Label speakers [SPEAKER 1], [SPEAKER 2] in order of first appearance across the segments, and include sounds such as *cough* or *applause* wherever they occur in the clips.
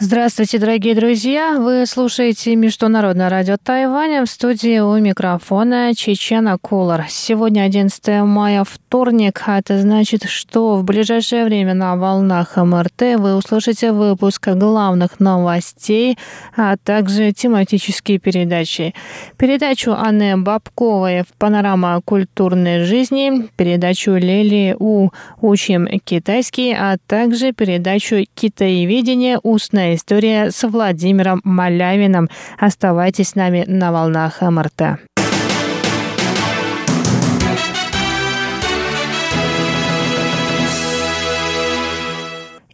[SPEAKER 1] Здравствуйте, дорогие друзья! Вы слушаете Международное радио Тайваня в студии у микрофона Чечена Кулар. Сегодня 11 мая, вторник, а это значит, что в ближайшее время на волнах МРТ вы услышите выпуск главных новостей, а также тематические передачи. Передачу Анны Бабковой в «Панорама культурной жизни», передачу Лели У «Учим китайский», а также передачу «Китаеведение. Устная история с Владимиром Малявиным. Оставайтесь с нами на волнах МРТ.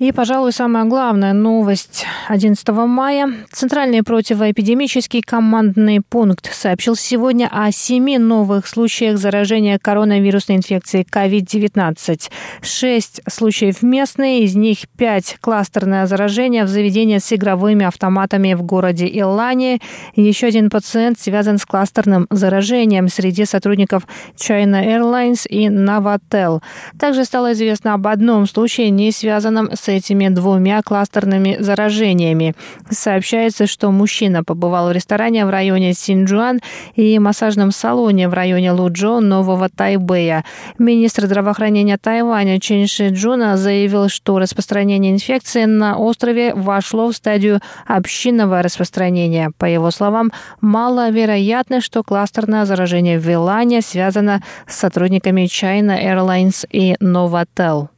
[SPEAKER 1] И, пожалуй, самая главная новость 11 мая. Центральный противоэпидемический командный пункт сообщил сегодня о семи новых случаях заражения коронавирусной инфекцией COVID-19. Шесть случаев местные, из них пять кластерное заражение в заведении с игровыми автоматами в городе Илане. Еще один пациент связан с кластерным заражением среди сотрудников China Airlines и Navatel. Также стало известно об одном случае, не связанном с этими двумя кластерными заражениями. Сообщается, что мужчина побывал в ресторане в районе Синджуан и массажном салоне в районе Луджо Нового Тайбэя. Министр здравоохранения Тайваня Чен Ши Джуна заявил, что распространение инфекции на острове вошло в стадию общинного распространения. По его словам, маловероятно, что кластерное заражение в Вилане связано с сотрудниками China Airlines и Novotel.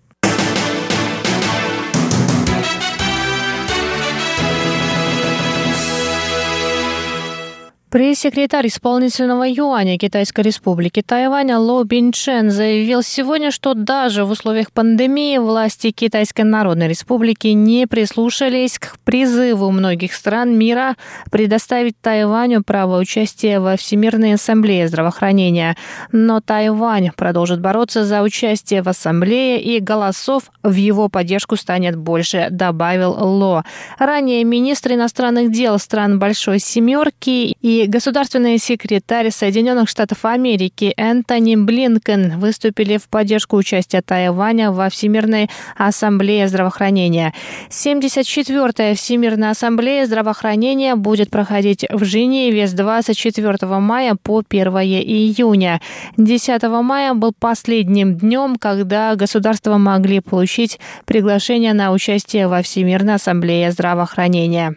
[SPEAKER 1] Пресс-секретарь исполнительного юаня Китайской республики Тайвань Ло Бинчен заявил сегодня, что даже в условиях пандемии власти Китайской Народной Республики не прислушались к призыву многих стран мира предоставить Тайваню право участия во Всемирной ассамблее здравоохранения. Но Тайвань продолжит бороться за участие в ассамблее и голосов в его поддержку станет больше, добавил Ло. Ранее министр иностранных дел стран Большой Семерки и государственный секретарь Соединенных Штатов Америки Энтони Блинкен выступили в поддержку участия Тайваня во Всемирной ассамблее здравоохранения. 74-я Всемирная ассамблея здравоохранения будет проходить в Женеве с 24 мая по 1 июня. 10 мая был последним днем, когда государства могли получить приглашение на участие во Всемирной ассамблее здравоохранения.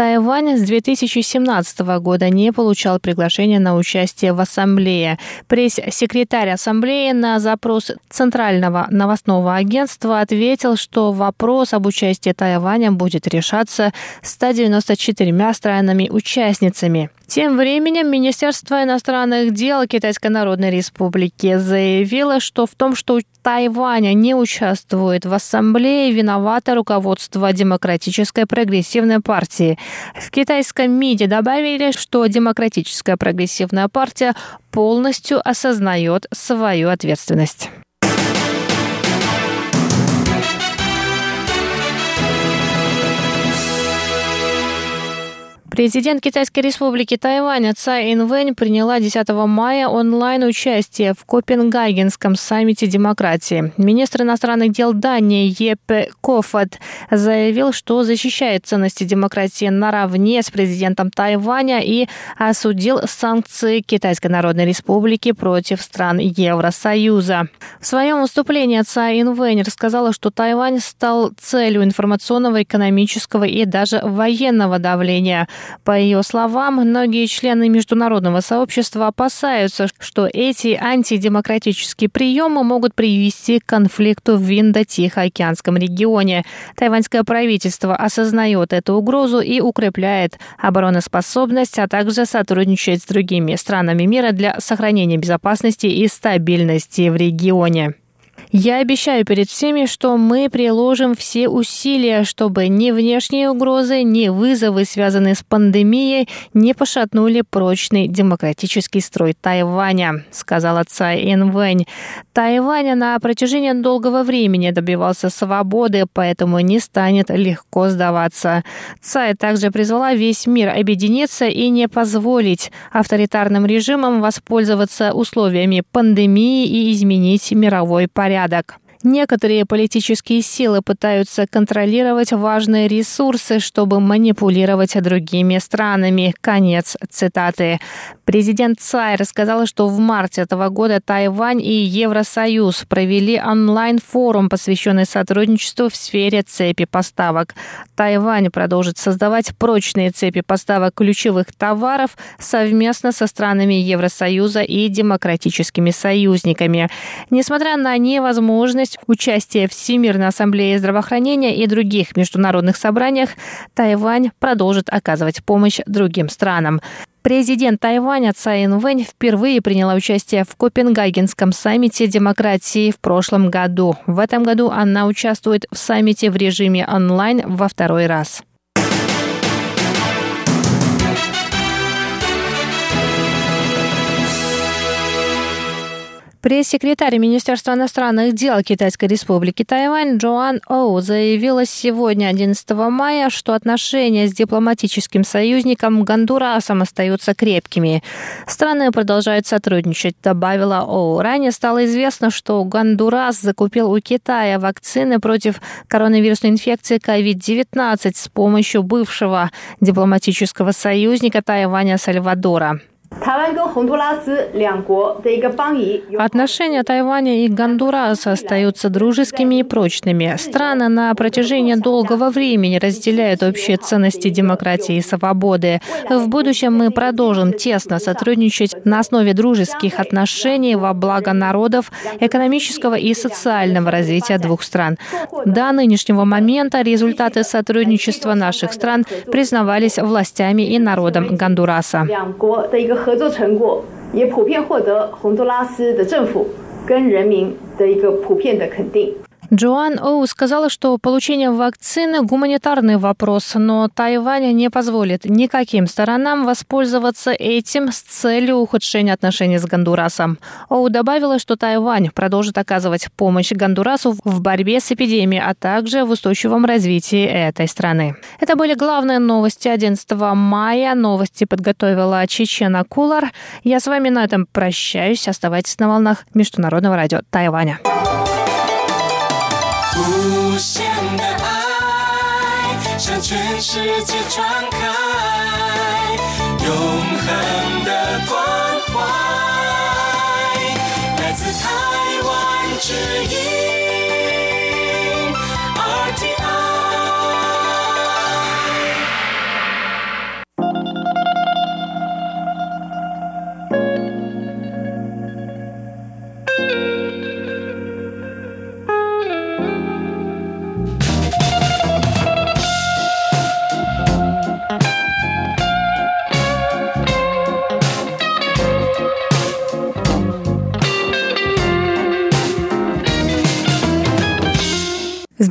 [SPEAKER 1] Тайвань с 2017 года не получал приглашения на участие в ассамблее. Пресс-секретарь ассамблеи на запрос Центрального новостного агентства ответил, что вопрос об участии Тайваня будет решаться 194 странами-участницами. Тем временем Министерство иностранных дел Китайской Народной Республики заявило, что в том, что Тайваня не участвует в ассамблее, виновато руководство Демократической прогрессивной партии. В китайском МИДе добавили, что Демократическая прогрессивная партия полностью осознает свою ответственность. Президент Китайской республики Тайвань Цай Инвэнь приняла 10 мая онлайн-участие в Копенгагенском саммите демократии. Министр иностранных дел Дании Епе Кофат заявил, что защищает ценности демократии наравне с президентом Тайваня и осудил санкции Китайской Народной Республики против стран Евросоюза. В своем выступлении Цай Инвэнь рассказала, что Тайвань стал целью информационного, экономического и даже военного давления – по ее словам, многие члены международного сообщества опасаются, что эти антидемократические приемы могут привести к конфликту в Индо-Тихоокеанском регионе. Тайваньское правительство осознает эту угрозу и укрепляет обороноспособность, а также сотрудничает с другими странами мира для сохранения безопасности и стабильности в регионе. Я обещаю перед всеми, что мы приложим все усилия, чтобы ни внешние угрозы, ни вызовы, связанные с пандемией, не пошатнули прочный демократический строй Тайваня, сказала Цай Инвэнь. Тайвань на протяжении долгого времени добивался свободы, поэтому не станет легко сдаваться. Цай также призвала весь мир объединиться и не позволить авторитарным режимам воспользоваться условиями пандемии и изменить мировой порядок. порядок. Некоторые политические силы пытаются контролировать важные ресурсы, чтобы манипулировать другими странами. Конец цитаты. Президент Цай рассказала, что в марте этого года Тайвань и Евросоюз провели онлайн-форум, посвященный сотрудничеству в сфере цепи поставок. Тайвань продолжит создавать прочные цепи поставок ключевых товаров совместно со странами Евросоюза и демократическими союзниками. Несмотря на невозможность участия в Всемирной ассамблее здравоохранения и других международных собраниях, Тайвань продолжит оказывать помощь другим странам. Президент Тайваня Цай Инвэнь впервые приняла участие в Копенгагенском саммите демократии в прошлом году. В этом году она участвует в саммите в режиме онлайн во второй раз. Пресс-секретарь Министерства иностранных дел Китайской республики Тайвань Джоан Оу заявила сегодня, 11 мая, что отношения с дипломатическим союзником Гондурасом остаются крепкими. Страны продолжают сотрудничать, добавила Оу. Ранее стало известно, что Гондурас закупил у Китая вакцины против коронавирусной инфекции COVID-19 с помощью бывшего дипломатического союзника Тайваня Сальвадора. Отношения Тайваня и Гондураса остаются дружескими и прочными. Страны на протяжении долгого времени разделяют общие ценности демократии и свободы. В будущем мы продолжим тесно сотрудничать на основе дружеских отношений во благо народов, экономического и социального развития двух стран. До нынешнего момента результаты сотрудничества наших стран признавались властями и народом Гондураса. 合作成果也普遍获得洪都拉斯的政府跟人民的一个普遍的肯定。Джоан Оу сказала, что получение вакцины – гуманитарный вопрос, но Тайвань не позволит никаким сторонам воспользоваться этим с целью ухудшения отношений с Гондурасом. Оу добавила, что Тайвань продолжит оказывать помощь Гондурасу в борьбе с эпидемией, а также в устойчивом развитии этой страны. Это были главные новости 11 мая. Новости подготовила Чечена Кулар. Я с вами на этом прощаюсь. Оставайтесь на волнах Международного радио Тайваня. 无限的爱向全世界传开，永恒的关怀来自台湾之音。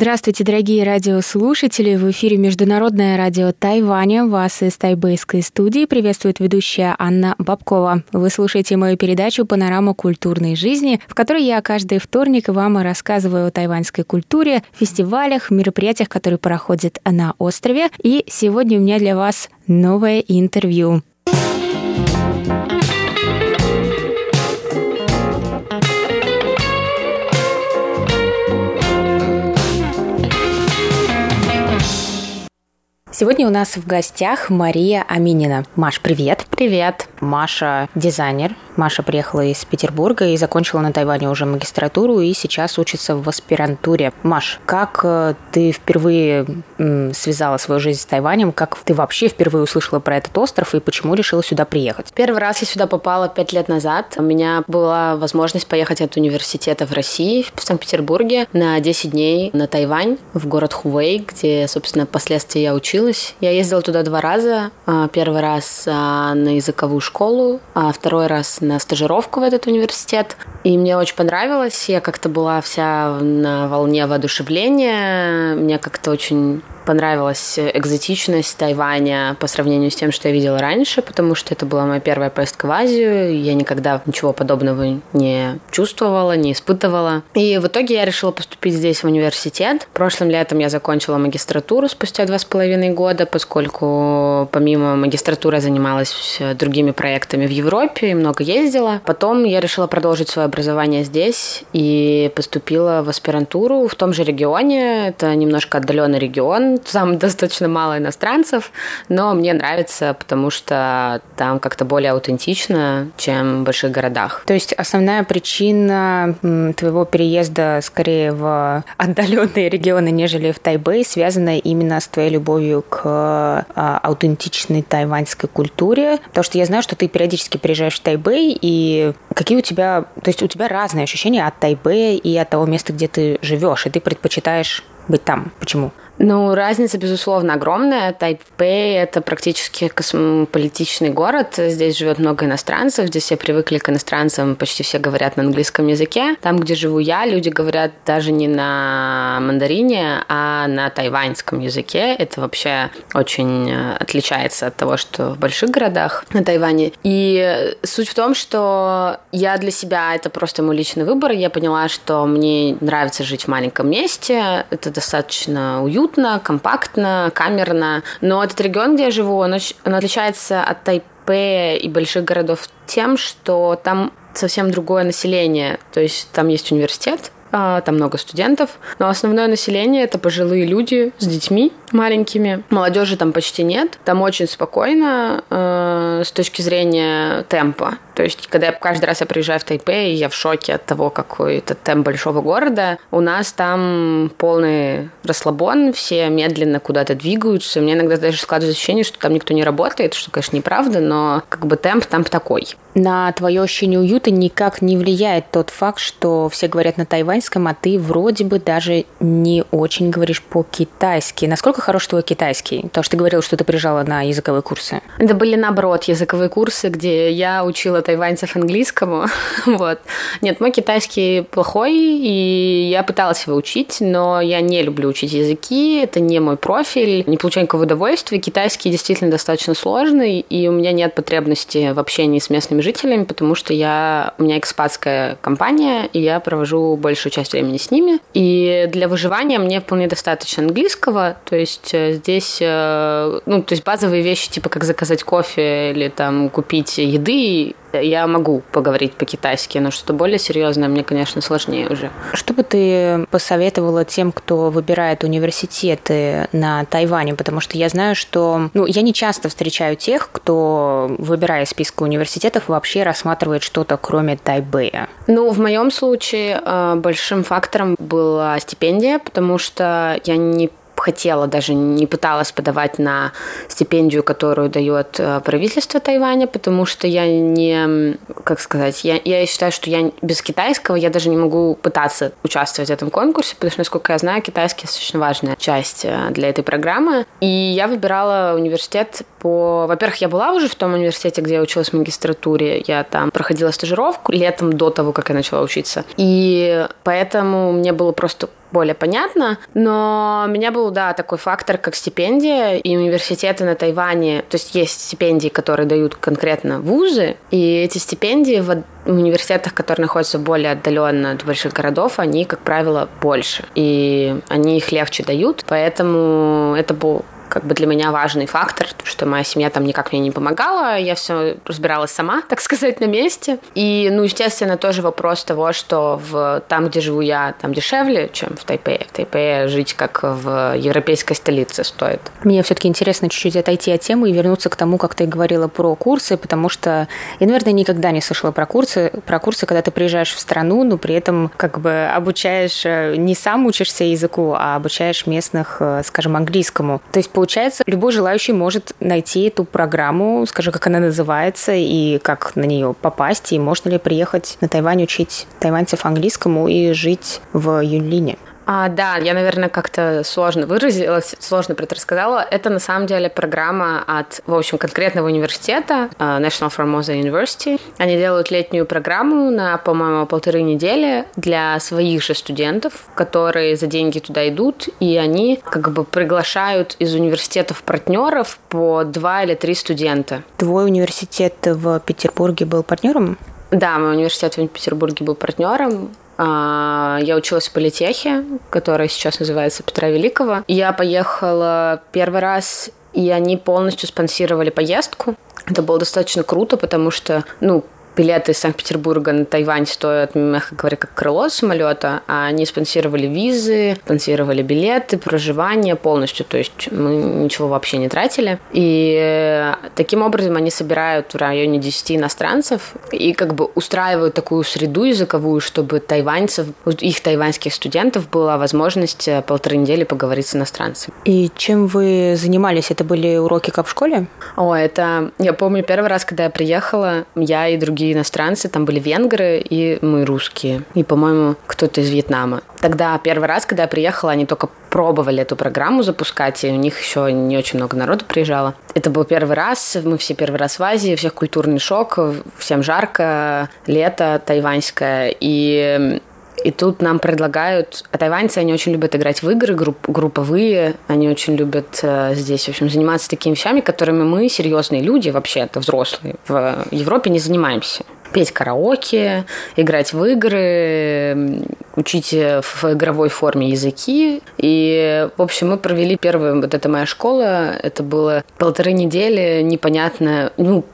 [SPEAKER 1] Здравствуйте, дорогие радиослушатели! В эфире Международное радио Тайваня. Вас из тайбэйской студии приветствует ведущая Анна Бабкова. Вы слушаете мою передачу «Панорама культурной жизни», в которой я каждый вторник вам рассказываю о тайваньской культуре, фестивалях, мероприятиях, которые проходят на острове. И сегодня у меня для вас новое интервью. Сегодня у нас в гостях Мария Аминина. Маш, привет.
[SPEAKER 2] Привет.
[SPEAKER 1] Маша дизайнер. Маша приехала из Петербурга и закончила на Тайване уже магистратуру и сейчас учится в аспирантуре. Маш, как э, ты впервые связала свою жизнь с Тайванем? Как ты вообще впервые услышала про этот остров и почему решила сюда приехать?
[SPEAKER 2] Первый раз я сюда попала пять лет назад. У меня была возможность поехать от университета в России, в Санкт-Петербурге, на 10 дней на Тайвань, в город Хувей, где, собственно, впоследствии я училась. Я ездила туда два раза. А, первый раз а, на языковую школу, а второй раз на стажировку в этот университет. И мне очень понравилось. Я как-то была вся на волне воодушевления. Мне как-то очень понравилась экзотичность Тайваня по сравнению с тем, что я видела раньше, потому что это была моя первая поездка в Азию. Я никогда ничего подобного не чувствовала, не испытывала. И в итоге я решила поступить здесь в университет. Прошлым летом я закончила магистратуру спустя два с половиной года, поскольку помимо магистратуры я занималась другими проектами в Европе и много ездила. Потом я решила продолжить свое образование здесь и поступила в аспирантуру в том же регионе. Это немножко отдаленный регион, там достаточно мало иностранцев, но мне нравится, потому что там как-то более аутентично, чем в больших городах.
[SPEAKER 3] То есть основная причина твоего переезда скорее в отдаленные *laughs* регионы, нежели в Тайбэй, связана именно с твоей любовью к а, аутентичной тайваньской культуре. Потому что я знаю, что ты периодически приезжаешь в Тайбэй, и какие у тебя... То есть у тебя разные ощущения от Тайбэя и от того места, где ты живешь, и ты предпочитаешь быть там. Почему?
[SPEAKER 2] Ну, разница, безусловно, огромная. Тайпей — это практически космополитичный город. Здесь живет много иностранцев. Здесь все привыкли к иностранцам. Почти все говорят на английском языке. Там, где живу я, люди говорят даже не на мандарине, а на тайваньском языке. Это вообще очень э, отличается от того, что в больших городах на Тайване. И суть в том, что я для себя, это просто мой личный выбор. Я поняла, что мне нравится жить в маленьком месте. Это достаточно уютно уютно, компактно, камерно. Но этот регион, где я живу, он, он отличается от Тайпе и больших городов тем, что там совсем другое население. То есть там есть университет, а, там много студентов, но основное население это пожилые люди с детьми маленькими. Молодежи там почти нет. Там очень спокойно э, с точки зрения темпа. То есть, когда я каждый раз я приезжаю в Тайпей, я в шоке от того, какой это темп большого города. У нас там полный расслабон, все медленно куда-то двигаются. Мне иногда даже складывается ощущение, что там никто не работает, что, конечно, неправда, но как бы темп там такой.
[SPEAKER 3] На твое ощущение уюта никак не влияет тот факт, что все говорят на тайваньском, а ты вроде бы даже не очень говоришь по-китайски. Насколько хорош твой китайский? То, что ты говорил, что ты приезжала на языковые курсы.
[SPEAKER 2] Это были, наоборот, языковые курсы, где я учила тайваньцев английскому. *laughs* вот. Нет, мой китайский плохой, и я пыталась его учить, но я не люблю учить языки, это не мой профиль, не получаю никакого удовольствия. Китайский действительно достаточно сложный, и у меня нет потребности в общении с местными жителями, потому что я, у меня экспатская компания, и я провожу большую часть времени с ними. И для выживания мне вполне достаточно английского, то есть э, здесь, э, ну, то есть базовые вещи, типа как заказать кофе или там купить еды, я могу поговорить по-китайски, но что-то более серьезное мне, конечно, сложнее уже.
[SPEAKER 3] Что бы ты посоветовала тем, кто выбирает университеты на Тайване? Потому что я знаю, что... Ну, я не часто встречаю тех, кто, выбирая список университетов, вообще рассматривает что-то, кроме Тайбэя.
[SPEAKER 2] Ну, в моем случае э, большим фактором была стипендия, потому что я не хотела, даже не пыталась подавать на стипендию, которую дает э, правительство Тайваня, потому что я не, как сказать, я, я считаю, что я без китайского я даже не могу пытаться участвовать в этом конкурсе, потому что, насколько я знаю, китайский достаточно важная часть э, для этой программы. И я выбирала университет по... Во-первых, я была уже в том университете, где я училась в магистратуре. Я там проходила стажировку летом до того, как я начала учиться. И поэтому мне было просто более понятно, но у меня был, да, такой фактор, как стипендия, и университеты на Тайване, то есть есть стипендии, которые дают конкретно вузы, и эти стипендии в университетах, которые находятся более отдаленно от больших городов, они, как правило, больше, и они их легче дают, поэтому это был как бы для меня важный фактор, что моя семья там никак мне не помогала, я все разбиралась сама, *laughs* так сказать, на месте. И, ну, естественно, тоже вопрос того, что в, там, где живу я, там дешевле, чем в Тайпее. В Тайпее жить как в европейской столице стоит.
[SPEAKER 3] Мне все-таки интересно чуть-чуть отойти от темы и вернуться к тому, как ты говорила про курсы, потому что я, наверное, никогда не слышала про курсы, про курсы, когда ты приезжаешь в страну, но при этом как бы обучаешь, э, не сам учишься языку, а обучаешь местных, э, скажем, английскому. То есть получается, любой желающий может найти эту программу, скажем, как она называется, и как на нее попасть, и можно ли приехать на Тайвань учить тайваньцев английскому и жить в Юнлине.
[SPEAKER 2] А, да, я, наверное, как-то сложно выразилась, сложно про это рассказала. Это на самом деле программа от, в общем, конкретного университета, а, National Formosa University. Они делают летнюю программу на, по-моему, полторы недели для своих же студентов, которые за деньги туда идут, и они как бы приглашают из университетов партнеров по два или три студента.
[SPEAKER 3] Твой университет в Петербурге был партнером?
[SPEAKER 2] Да, мой университет в Петербурге был партнером. А, я училась в политехе, которая сейчас называется Петра Великого. Я поехала первый раз, и они полностью спонсировали поездку. Это было достаточно круто, потому что, ну, билеты из Санкт-Петербурга на Тайвань стоят, мягко говоря, как крыло самолета, а они спонсировали визы, спонсировали билеты, проживание полностью, то есть мы ничего вообще не тратили. И э, таким образом они собирают в районе 10 иностранцев и как бы устраивают такую среду языковую, чтобы тайваньцев, их тайваньских студентов была возможность э, полторы недели поговорить с иностранцами.
[SPEAKER 3] И чем вы занимались? Это были уроки как в школе?
[SPEAKER 2] О, это... Я помню первый раз, когда я приехала, я и другие иностранцы, там были венгры и мы русские, и, по-моему, кто-то из Вьетнама. Тогда первый раз, когда я приехала, они только пробовали эту программу запускать, и у них еще не очень много народу приезжало. Это был первый раз, мы все первый раз в Азии, всех культурный шок, всем жарко, лето тайваньское, и и тут нам предлагают... А тайваньцы, они очень любят играть в игры групп, групповые. Они очень любят э, здесь, в общем, заниматься такими вещами, которыми мы, серьезные люди, вообще-то взрослые, в Европе не занимаемся петь караоке, играть в игры, учить в игровой форме языки. И, в общем, мы провели первую, вот это моя школа, это было полторы недели, непонятно, ну,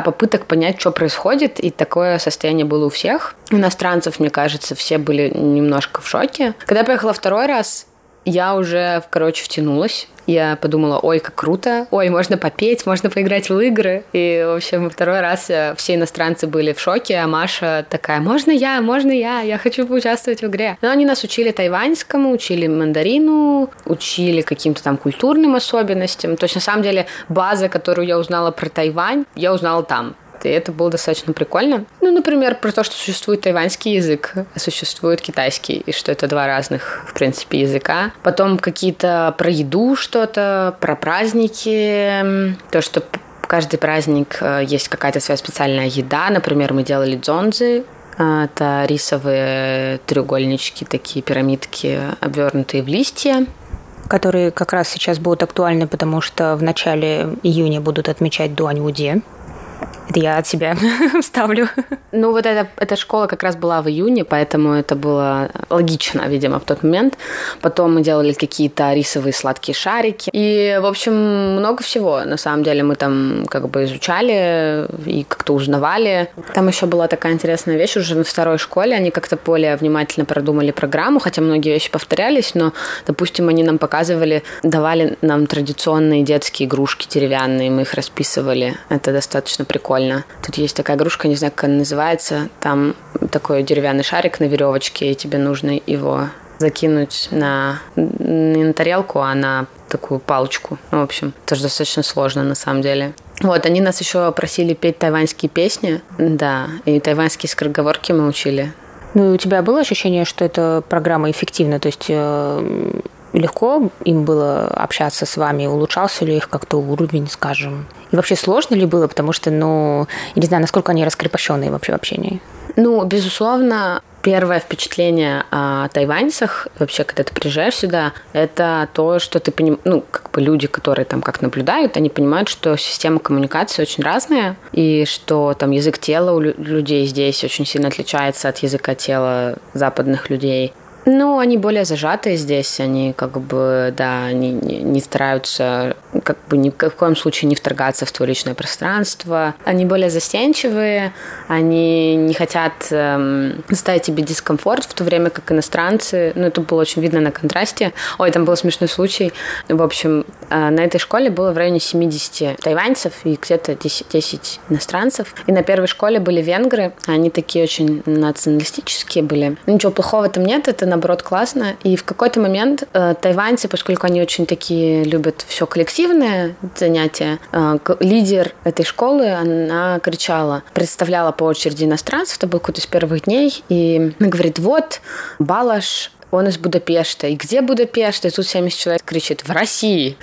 [SPEAKER 2] попыток понять, что происходит, и такое состояние было у всех. Иностранцев, мне кажется, все были немножко в шоке. Когда я поехала второй раз, я уже, короче, втянулась. Я подумала, ой, как круто, ой, можно попеть, можно поиграть в игры. И, в общем, второй раз э, все иностранцы были в шоке, а Маша такая, можно я, можно я, я хочу поучаствовать в игре. Но они нас учили тайваньскому, учили мандарину, учили каким-то там культурным особенностям. То есть, на самом деле, база, которую я узнала про Тайвань, я узнала там и это было достаточно прикольно. Ну, например, про то, что существует тайваньский язык, а существует китайский, и что это два разных, в принципе, языка. Потом какие-то про еду что-то, про праздники, то, что каждый праздник э, есть какая-то своя специальная еда. Например, мы делали дзонзы, э, это рисовые треугольнички, такие пирамидки, обвернутые в листья
[SPEAKER 3] которые как раз сейчас будут актуальны, потому что в начале июня будут отмечать Дуаньуде, это я от себя *laughs* ставлю.
[SPEAKER 2] Ну, вот эта, эта школа как раз была в июне, поэтому это было логично, видимо, в тот момент. Потом мы делали какие-то рисовые сладкие шарики. И, в общем, много всего. На самом деле мы там как бы изучали и как-то узнавали. Там еще была такая интересная вещь. Уже на второй школе они как-то более внимательно продумали программу, хотя многие вещи повторялись, но, допустим, они нам показывали, давали нам традиционные детские игрушки деревянные, мы их расписывали. Это достаточно прикольно прикольно. Тут есть такая игрушка, не знаю, как она называется. Там такой деревянный шарик на веревочке, и тебе нужно его закинуть на не на тарелку, а на такую палочку. Ну, в общем, тоже достаточно сложно на самом деле. Вот, они нас еще просили петь тайваньские песни, да, и тайваньские скороговорки мы учили.
[SPEAKER 3] Ну, у тебя было ощущение, что эта программа эффективна? То есть э, легко им было общаться с вами? Улучшался ли их как-то уровень, скажем? И вообще сложно ли было? Потому что, ну, я не знаю, насколько они раскрепощенные вообще в общении.
[SPEAKER 2] Ну, безусловно, первое впечатление о тайваньцах, вообще, когда ты приезжаешь сюда, это то, что ты понимаешь, ну, как бы люди, которые там как наблюдают, они понимают, что система коммуникации очень разная, и что там язык тела у людей здесь очень сильно отличается от языка тела западных людей. Ну, они более зажатые здесь, они как бы, да, они не стараются как бы ни в коем случае не вторгаться в твое личное пространство. Они более застенчивые, они не хотят эм, ставить тебе дискомфорт, в то время как иностранцы, ну, это было очень видно на контрасте. Ой, там был смешной случай. В общем, э, на этой школе было в районе 70 тайваньцев и где-то 10, 10 иностранцев. И на первой школе были венгры, они такие очень националистические были. Ничего плохого там нет, это наоборот классно. И в какой-то момент э, тайваньцы, поскольку они очень такие любят все коллективное занятие, э, лидер этой школы, она кричала, представляла по очереди иностранцев, это был какой-то из первых дней, и она говорит, вот, Балаш он из Будапешта. И где Будапешт? И тут 70 человек кричит, в России.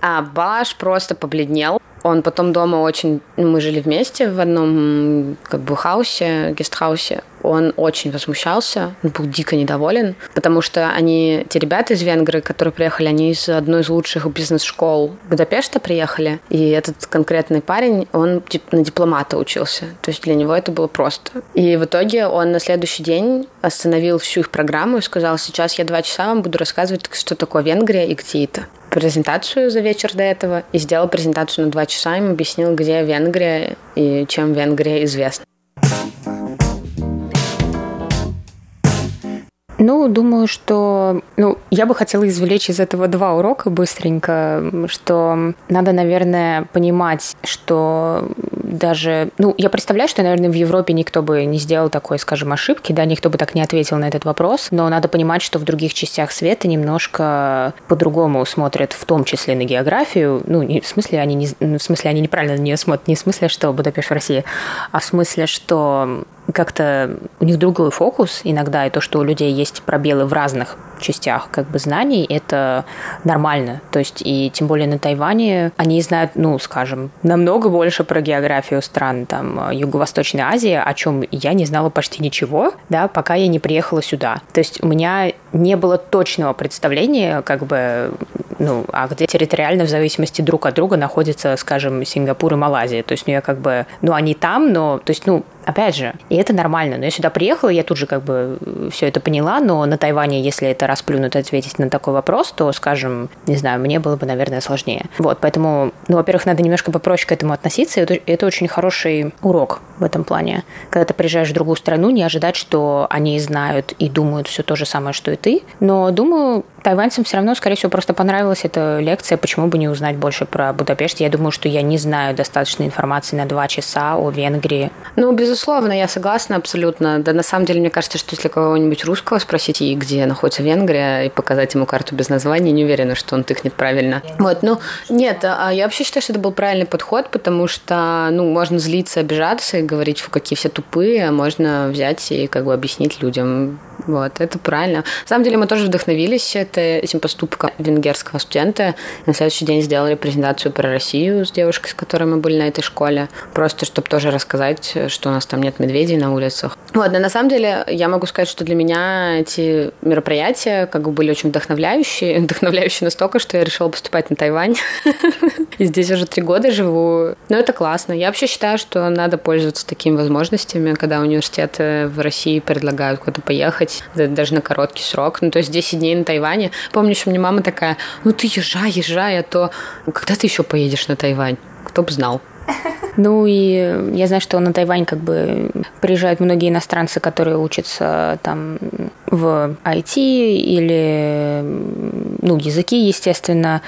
[SPEAKER 2] А Баш просто побледнел. Он потом дома очень... Мы жили вместе в одном как бы хаусе, гестхаусе. Он очень возмущался, он был дико недоволен, потому что они, те ребята из Венгрии, которые приехали, они из одной из лучших бизнес-школ Будапешта приехали, и этот конкретный парень, он на дипломата учился, то есть для него это было просто. И в итоге он на следующий день остановил всю их программу и сказал, сейчас я два часа вам буду рассказывать, что такое Венгрия и где это презентацию за вечер до этого и сделал презентацию на два часа, им объяснил, где Венгрия и чем Венгрия известна.
[SPEAKER 3] Ну, думаю, что... Ну, я бы хотела извлечь из этого два урока быстренько, что надо, наверное, понимать, что даже... Ну, я представляю, что, наверное, в Европе никто бы не сделал такой, скажем, ошибки, да, никто бы так не ответил на этот вопрос, но надо понимать, что в других частях света немножко по-другому смотрят, в том числе на географию. Ну, не, в смысле, они не, в смысле, они неправильно на нее смотрят, не в смысле, что Будапешт в России, а в смысле, что как-то у них другой фокус иногда, и то, что у людей есть пробелы в разных частях как бы знаний, это нормально. То есть, и тем более на Тайване они знают, ну, скажем, намного больше про географию стран там Юго-Восточной Азии, о чем я не знала почти ничего, да, пока я не приехала сюда. То есть у меня не было точного представления, как бы, ну, а где территориально в зависимости друг от друга находятся, скажем, Сингапур и Малайзия. То есть, ну, я как бы, ну, они там, но, то есть, ну, опять же, и это нормально. Но я сюда приехала, я тут же как бы все это поняла, но на Тайване, если это расплюнуть ответить на такой вопрос, то, скажем, не знаю, мне было бы, наверное, сложнее. Вот, поэтому, ну, во-первых, надо немножко попроще к этому относиться, и это, это очень хороший урок в этом плане. Когда ты приезжаешь в другую страну, не ожидать, что они знают и думают все то же самое, что и ты. Но, думаю, тайваньцам все равно, скорее всего, просто понравилась эта лекция, почему бы не узнать больше про Будапешт. Я думаю, что я не знаю достаточно информации на два часа о Венгрии.
[SPEAKER 2] Ну, безусловно, я согласна абсолютно. Да, на самом деле, мне кажется, что если кого-нибудь русского спросить, и где находится Венгрия, и показать ему карту без названия, не уверена, что он тыкнет правильно. Вот, ну, нет, а я вообще считаю, что это был правильный подход, потому что, ну, можно злиться, обижаться и говорить, фу, какие все тупые, а можно взять и как бы объяснить людям, вот, это правильно. На самом деле мы тоже вдохновились это, этим поступком венгерского студента. На следующий день сделали презентацию про Россию с девушкой, с которой мы были на этой школе. Просто, чтобы тоже рассказать, что у нас там нет медведей на улицах. Вот, но на самом деле я могу сказать, что для меня эти мероприятия как бы были очень вдохновляющие. *laughs* Вдохновляющие настолько, что я решила поступать на Тайвань. *laughs* И здесь уже три года живу. Но это классно. Я вообще считаю, что надо пользоваться такими возможностями, когда университеты в России предлагают куда-то поехать ехать, даже на короткий срок. Ну, то есть 10 дней на Тайване. Помню, что мне мама такая, ну ты езжай, езжай, а то когда ты еще поедешь на Тайвань? Кто бы знал. *laughs*
[SPEAKER 3] Ну и я знаю, что на Тайвань как бы приезжают многие иностранцы, которые учатся там в IT или ну, языки, естественно.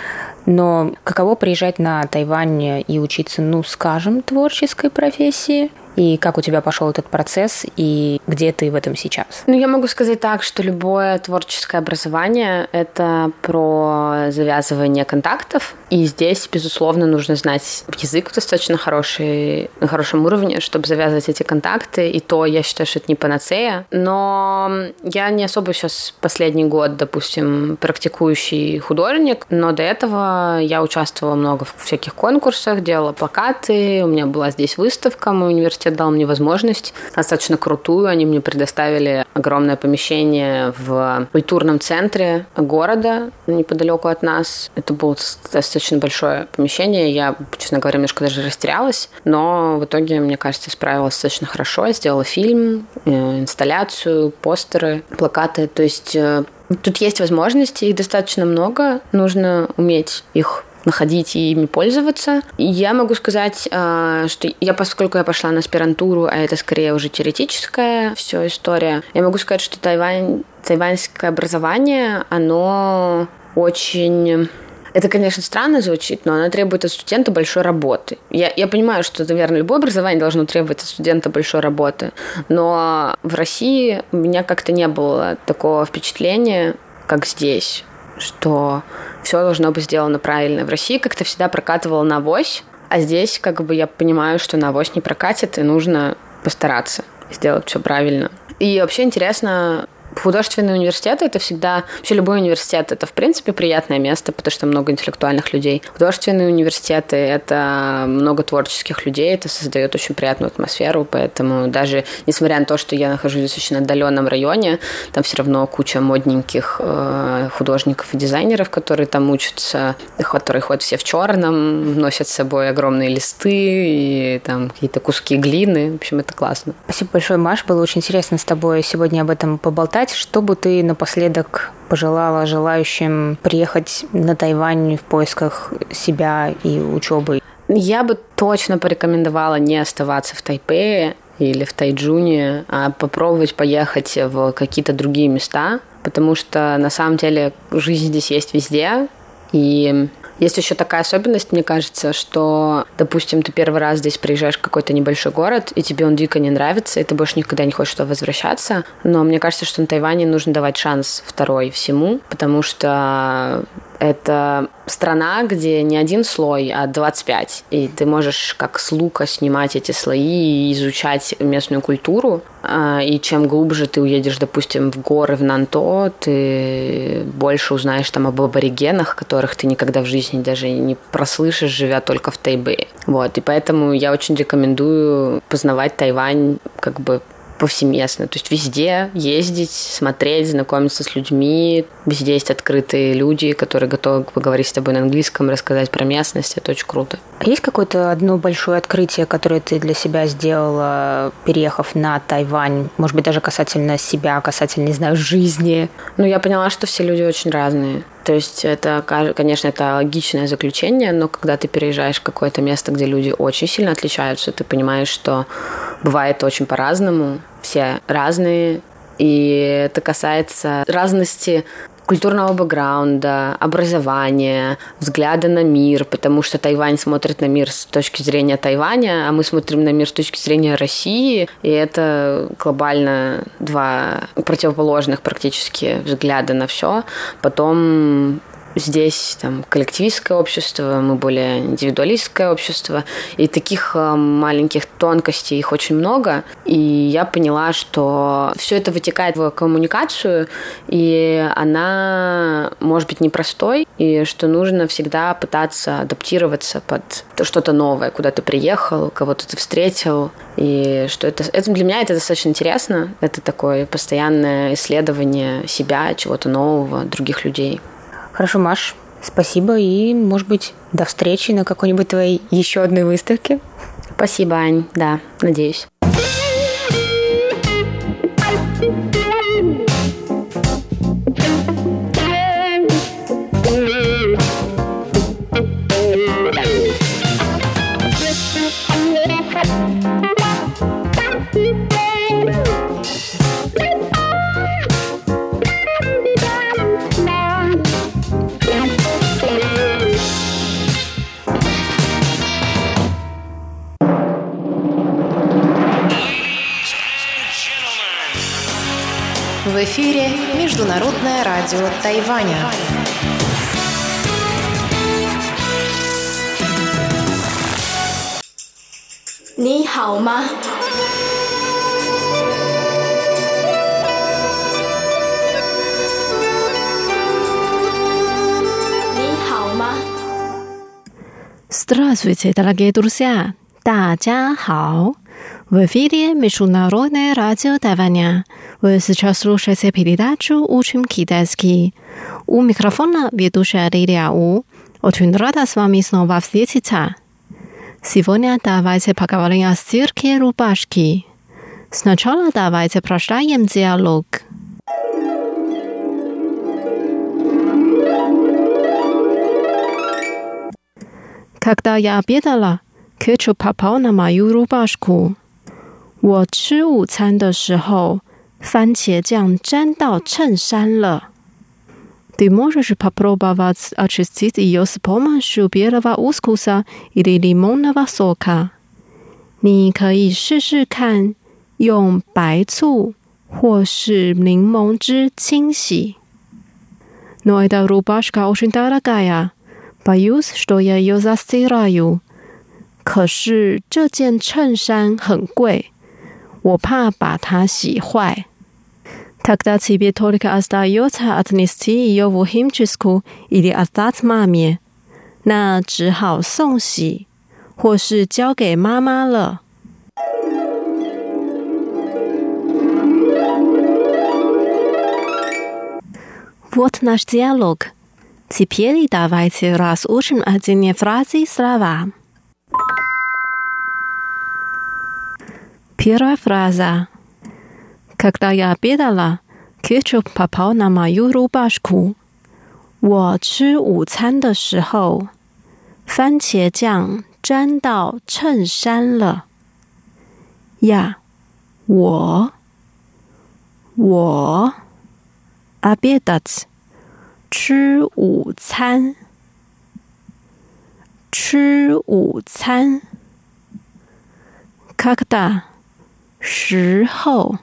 [SPEAKER 3] Но каково приезжать на Тайвань и учиться, ну, скажем, творческой профессии? И как у тебя пошел этот процесс, и где ты в этом сейчас?
[SPEAKER 2] Ну, я могу сказать так, что любое творческое образование — это про завязывание контактов, и здесь, безусловно, нужно знать язык достаточно хороший, на хорошем уровне, чтобы завязывать эти контакты, и то я считаю, что это не панацея. Но я не особо сейчас последний год, допустим, практикующий художник, но до этого я участвовала много в всяких конкурсах, делала плакаты, у меня была здесь выставка, мой университет университет дал мне возможность достаточно крутую. Они мне предоставили огромное помещение в культурном центре города неподалеку от нас. Это было достаточно большое помещение. Я, честно говоря, немножко даже растерялась, но в итоге, мне кажется, справилась достаточно хорошо. Я сделала фильм, э, инсталляцию, постеры, плакаты. То есть э, Тут есть возможности, их достаточно много, нужно уметь их находить и ими пользоваться. Я могу сказать, а, что я, поскольку я пошла на аспирантуру, а это скорее уже теоретическая все история, я могу сказать, что Тайвань, тайваньское образование, оно очень это, конечно, странно звучит, но оно требует от студента большой работы. Я, я понимаю, что, наверное, любое образование должно требовать от студента большой работы, но в России у меня как-то не было такого впечатления, как здесь что все должно быть сделано правильно. В России как-то всегда прокатывало на авось, а здесь как бы я понимаю, что на авось не прокатит, и нужно постараться сделать все правильно. И вообще интересно Художественные университеты это всегда, вообще любой университет это в принципе приятное место, потому что много интеллектуальных людей. Художественные университеты это много творческих людей, это создает очень приятную атмосферу, поэтому даже несмотря на то, что я нахожусь в достаточно отдаленном районе, там все равно куча модненьких э, художников и дизайнеров, которые там учатся, которые ходят все в черном, носят с собой огромные листы и там какие-то куски глины. В общем, это классно.
[SPEAKER 3] Спасибо большое, Маш. Было очень интересно с тобой сегодня об этом поболтать. Что бы ты напоследок пожелала желающим приехать на Тайвань в поисках себя и учебы?
[SPEAKER 2] Я бы точно порекомендовала не оставаться в Тайпее или в Тайджуне, а попробовать поехать в какие-то другие места, потому что на самом деле жизнь здесь есть везде, и есть еще такая особенность, мне кажется, что, допустим, ты первый раз здесь приезжаешь в какой-то небольшой город, и тебе он дико не нравится, и ты больше никогда не хочешь туда возвращаться. Но мне кажется, что на Тайване нужно давать шанс второй всему, потому что это страна, где не один слой, а 25. И ты можешь как с лука снимать эти слои и изучать местную культуру. А, и чем глубже ты уедешь, допустим, в горы в Нанто, ты больше узнаешь там об аборигенах, которых ты никогда в жизни даже не прослышишь, живя только в Тайбе. Вот, и поэтому я очень рекомендую познавать Тайвань как бы повсеместно. То есть везде ездить, смотреть, знакомиться с людьми. Везде есть открытые люди, которые готовы поговорить с тобой на английском, рассказать про местность. Это очень круто.
[SPEAKER 3] А есть какое-то одно большое открытие, которое ты для себя сделала, переехав на Тайвань? Может быть, даже касательно себя, касательно, не знаю, жизни?
[SPEAKER 2] Ну, я поняла, что все люди очень разные. То есть это, конечно, это логичное заключение, но когда ты переезжаешь в какое-то место, где люди очень сильно отличаются, ты понимаешь, что бывает очень по-разному, все разные, и это касается разности культурного бэкграунда, образования, взгляда на мир, потому что Тайвань смотрит на мир с точки зрения Тайваня, а мы смотрим на мир с точки зрения России, и это глобально два противоположных практически взгляда на все. Потом Здесь там коллективистское общество, мы более индивидуалистское общество. И таких э, маленьких тонкостей их очень много. И я поняла, что все это вытекает в коммуникацию, и она может быть непростой, и что нужно всегда пытаться адаптироваться под что-то новое, куда ты приехал, кого-то ты встретил, и что это, это для меня это достаточно интересно. Это такое постоянное исследование себя, чего-то нового, других людей.
[SPEAKER 3] Хорошо, Маш, спасибо и, может быть, до встречи на какой-нибудь твоей еще одной выставке.
[SPEAKER 2] Спасибо, Ань, да, надеюсь.
[SPEAKER 4] В эфире Международное радио Тайваня.
[SPEAKER 5] Ни хао ма?
[SPEAKER 6] Здравствуйте, дорогие друзья! 大家好 ！В эфире Международное радио Тайваня. Вы сейчас слушаете передачу «Учим китайский». У микрофона ведущая Лилия У. Очень рада с вами снова встретиться. Сегодня давайте поговорим о стирке рубашки. Сначала давайте прочитаем диалог. Когда я обедала, кетчуп попал на мою рубашку. 我吃午餐的时候，番茄酱沾到衬衫了。Ты можешь попробовать очистить ее с помощью белого уксуса или лимонного сока。你可以试试看，用白醋或是柠檬汁清洗。Но эта рубашка очень дорогая, боюсь, что я ее застираю。可是这件衬衫很贵。 我怕把它洗坏。 Тогда тебе только остается отнести ее в химчистку или отдать маме. 那只好送洗，或是交给妈妈了。Вот наш диалог. Теперь давайте разучим отдельные фразы и слова. Первая фраза. Когда я обедала, кетчуп попал на мою рубашку. 我吃午餐的时候，番茄酱沾到衬衫了。呀，我，我，обедать，吃午餐，吃午餐。когда， 时候。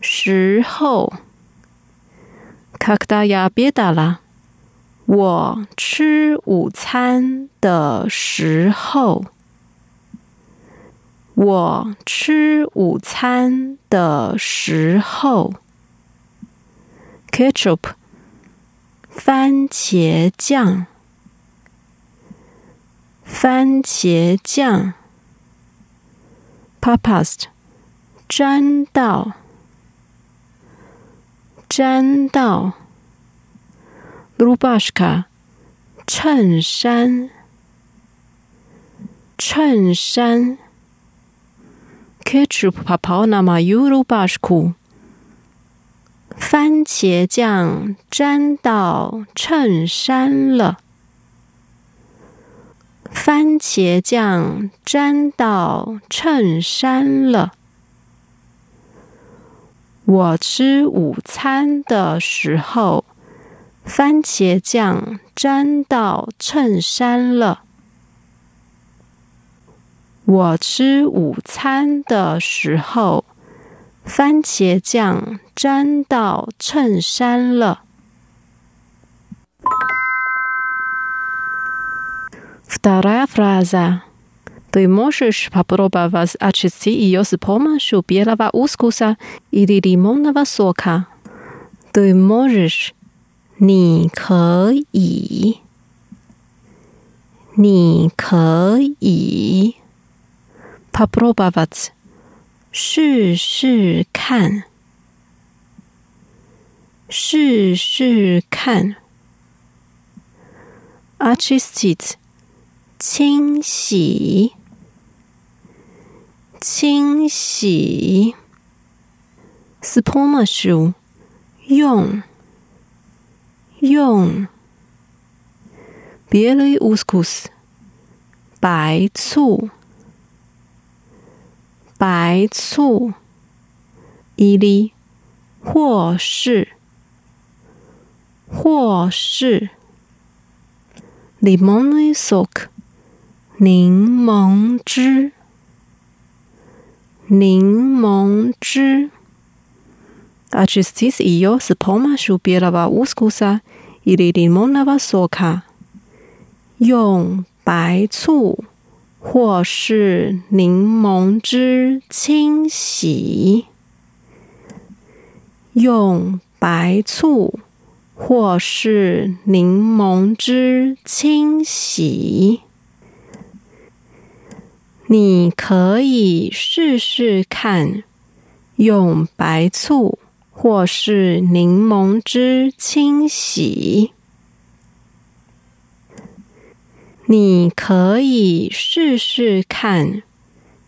[SPEAKER 6] 时候。卡克大牙别打了我吃午餐的时候。我吃午餐的时候。Ketchup. 番茄酱。番茄酱。Papast，粘到，粘到。Rubashka，衬衫，衬衫。Ketchup papau nama rubashku，番茄酱粘到衬衫了。番茄酱沾到衬衫了。我吃午餐的时候，番茄酱沾到衬衫了。我吃午餐的时候，番茄酱沾到衬衫了。Вторая фраза. Ты можешь попробовать очистить ее с помощью белого уксуса или лимонного сока. Ты можешь. 你可以，你可以 попробовать 试试看，试试看 очистить 清洗。清洗，с помощью 用用，белый уксус 白醋白醋，или 或是或是，лимонный сок 柠檬汁，柠檬汁。啊，just this is your spoma shubiera wa uskusa iri limonava soca，。用白醋或是柠檬汁清洗。用白醋或是柠檬汁清洗。你可以试试看用白醋或是柠檬汁清洗。你可以试试看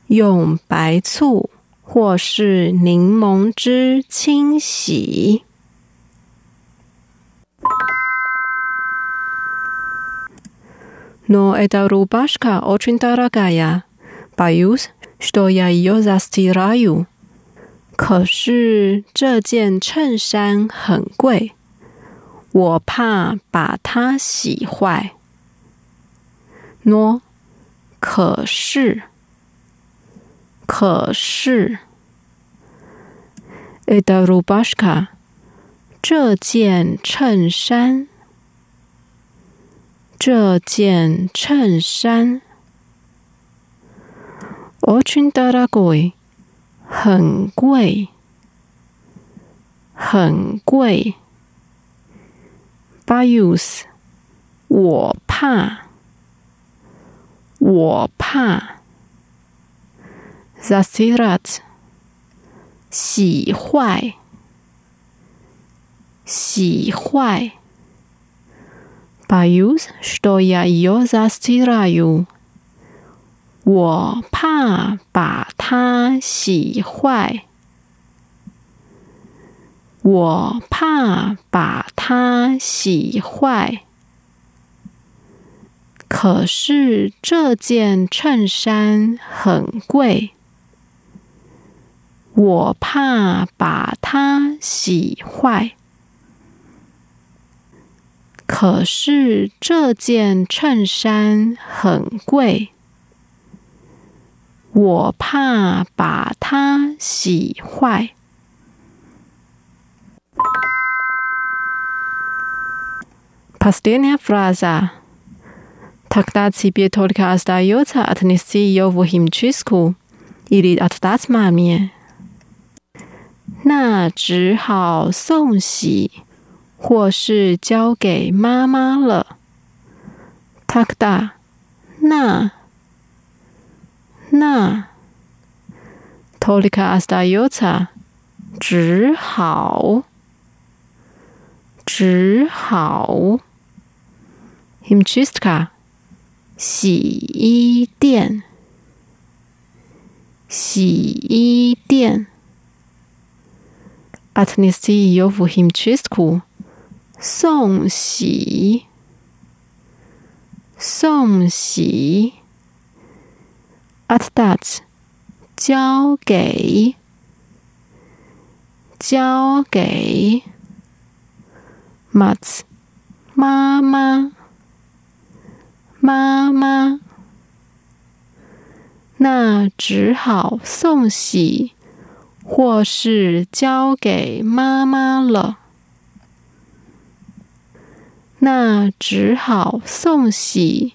[SPEAKER 6] 用白醋或是柠檬汁清洗。No, é da rubáscia ou de taragáia. дорогая. Boys, что я ее застираю. 可是这件衬衫很贵，我怕把它洗坏。喏，可是，可是，эта рубашка，这件衬衫，这件衬衫。 Очень дорогой，很贵， 很贵。Boyus，我怕，我怕。Zasirat，洗坏，洗坏。Boyus, что я ее застираю。 我怕把它洗坏。我怕把它洗坏，可是这件衬衫很贵。我怕把它洗坏，可是这件衬衫很贵。我怕把它洗坏。Последняя фраза. Тогда тебе только остается отнести ее в химчистку или отдать маме. 那只好送洗，或是交给妈妈了。Тогда 那 那，tolika astayota，只好，只好，himchistka，洗衣店，洗衣店，atnisti yovu himchistku，送洗，送洗。送洗 At that，交给，交给。Mats，妈妈。妈妈，那只好送洗，或是交给妈妈了。那只好送洗，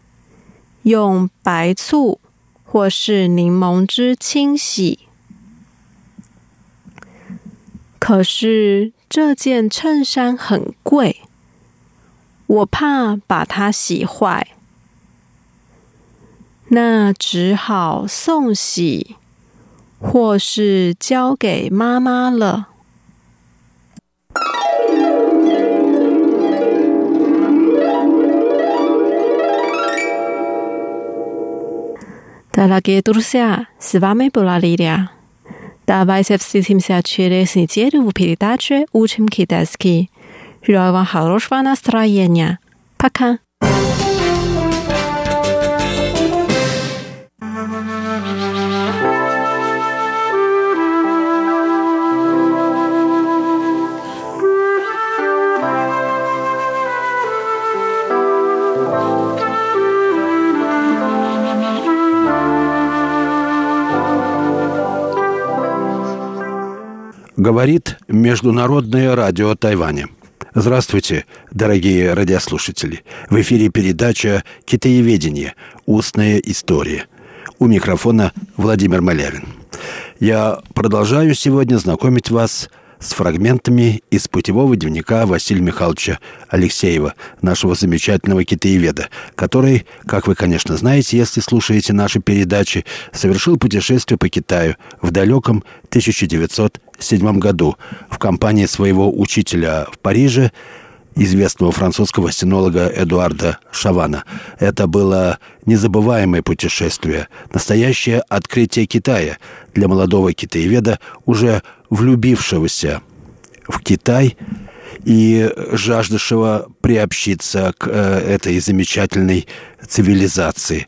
[SPEAKER 6] 用白醋或是柠檬汁清洗。可是这件衬衫很贵，我怕把它洗坏。那只好送洗，或是交给妈妈了。Дорогие друзья, с вами была Лилия. Давайте встретимся через неделю в передаче «Учим китайский». Желаю вам хорошего настроения. Пока!
[SPEAKER 7] Говорит Международное радио Тайваня. Здравствуйте, дорогие радиослушатели. В эфире передача «Китаеведение. Устная история». У микрофона Владимир Малявин. Я продолжаю сегодня знакомить вас с фрагментами из путевого дневника Василия Михайловича Алексеева, нашего замечательного китаеведа, который, как вы, конечно, знаете, если слушаете наши передачи, совершил путешествие по Китаю в далеком 1907 году в компании своего учителя в Париже, известного французского синолога Эдуарда Шавана. Это было незабываемое путешествие, настоящее открытие Китая для молодого китаеведа, уже влюбившегося в Китай и жаждавшего приобщиться к э, этой замечательной цивилизации.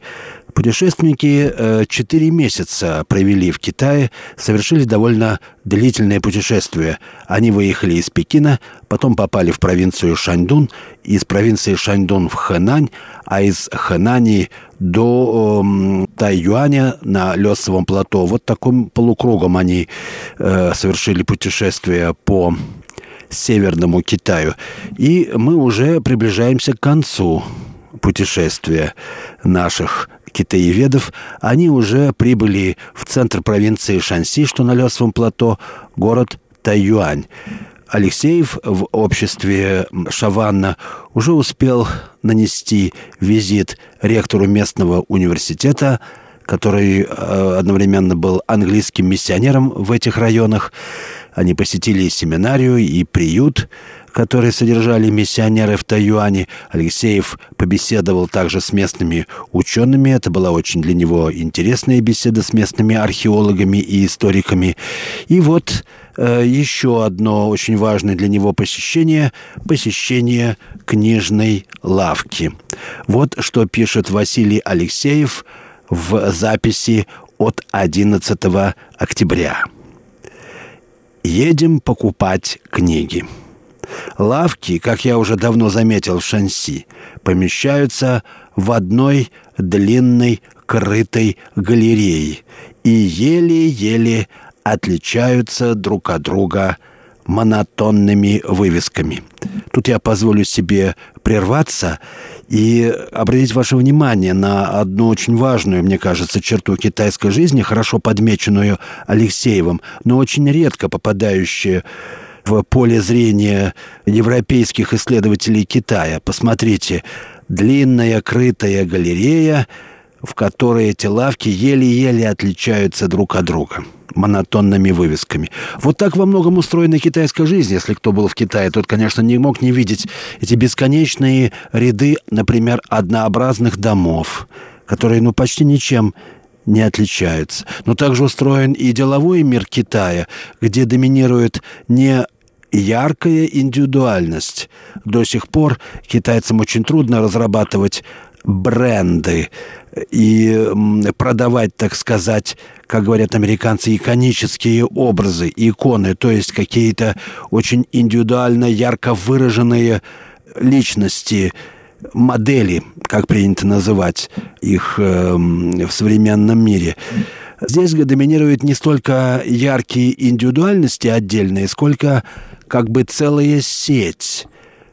[SPEAKER 7] Путешественники э, четыре месяца провели в Китае, совершили довольно длительное путешествие. Они выехали из Пекина, потом попали в провинцию Шаньдун, из провинции Шаньдун в Хэнань, а из Хэнани до э, Тайюаня на Лесовом плато. Вот таким полукругом они э, совершили путешествие по Северному Китаю. И мы уже приближаемся к концу путешествия наших китаеведов, они уже прибыли в центр провинции Шанси, что на Лесовом плато, город Тайюань. Алексеев в обществе Шаванна уже успел нанести визит ректору местного университета, который э, одновременно был английским миссионером в этих районах. Они посетили семинарию и приют, которые содержали миссионеры в Тайюане. Алексеев побеседовал также с местными учеными. Это была очень для него интересная беседа с местными археологами и историками. И вот э, еще одно очень важное для него посещение – посещение книжной лавки. Вот что пишет Василий Алексеев в записи от 11 октября. «Едем покупать книги». Лавки, как я уже давно заметил в Шанси, помещаются в одной длинной крытой галерее и еле-еле отличаются друг от друга монотонными вывесками. Тут я позволю себе прерваться и обратить ваше внимание на одну очень важную, мне кажется, черту китайской жизни, хорошо подмеченную Алексеевым, но очень редко попадающую в поле зрения европейских исследователей Китая. Посмотрите, длинная крытая галерея, в которой эти лавки еле-еле отличаются друг от друга монотонными вывесками. Вот так во многом устроена китайская жизнь. Если кто был в Китае, тот, конечно, не мог не видеть эти бесконечные ряды, например, однообразных домов, которые, ну, почти ничем не отличаются. Но также устроен и деловой мир Китая, где доминирует не яркая индивидуальность. До сих пор китайцам очень трудно разрабатывать бренды и продавать, так сказать, как говорят американцы, иконические образы, иконы, то есть какие-то очень индивидуально ярко выраженные личности, модели, как принято называть их э, в современном мире. Здесь доминируют не столько яркие индивидуальности отдельные, сколько как бы целая сеть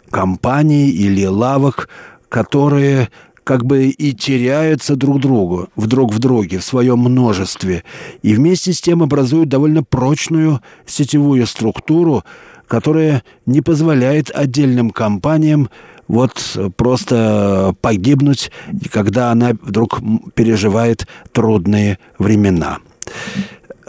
[SPEAKER 7] компаний или лавок, которые как бы и теряются друг другу, в друг в друге, в своем множестве, и вместе с тем образуют довольно прочную сетевую структуру, которая не позволяет отдельным компаниям вот просто погибнуть, когда она вдруг переживает трудные времена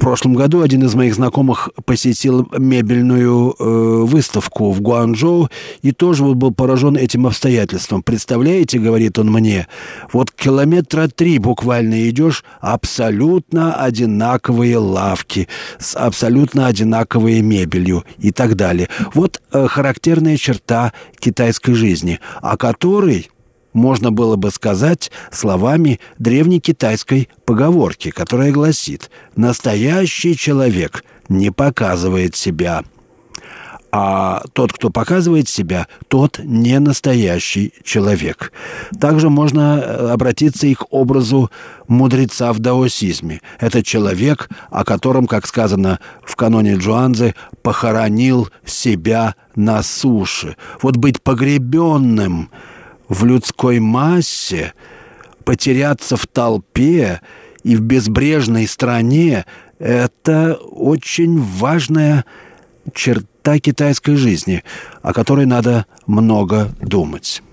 [SPEAKER 7] прошлом году один из моих знакомых посетил мебельную э, выставку в Гуанчжоу и тоже вот был поражен этим обстоятельством. Представляете, говорит он мне, вот километра три буквально идешь, абсолютно одинаковые лавки с абсолютно одинаковой мебелью и так далее. Вот э, характерная черта китайской жизни, о которой можно было бы сказать словами древнекитайской поговорки, которая гласит «настоящий человек не показывает себя». А тот, кто показывает себя, тот не настоящий человек. Также можно э, обратиться и к образу мудреца в даосизме. Это человек, о котором, как сказано в каноне Джуанзы, похоронил себя на суше. Вот быть погребенным – в людской массе, потеряться в толпе и в безбрежной стране – это очень важная черта китайской жизни, о которой надо много думать.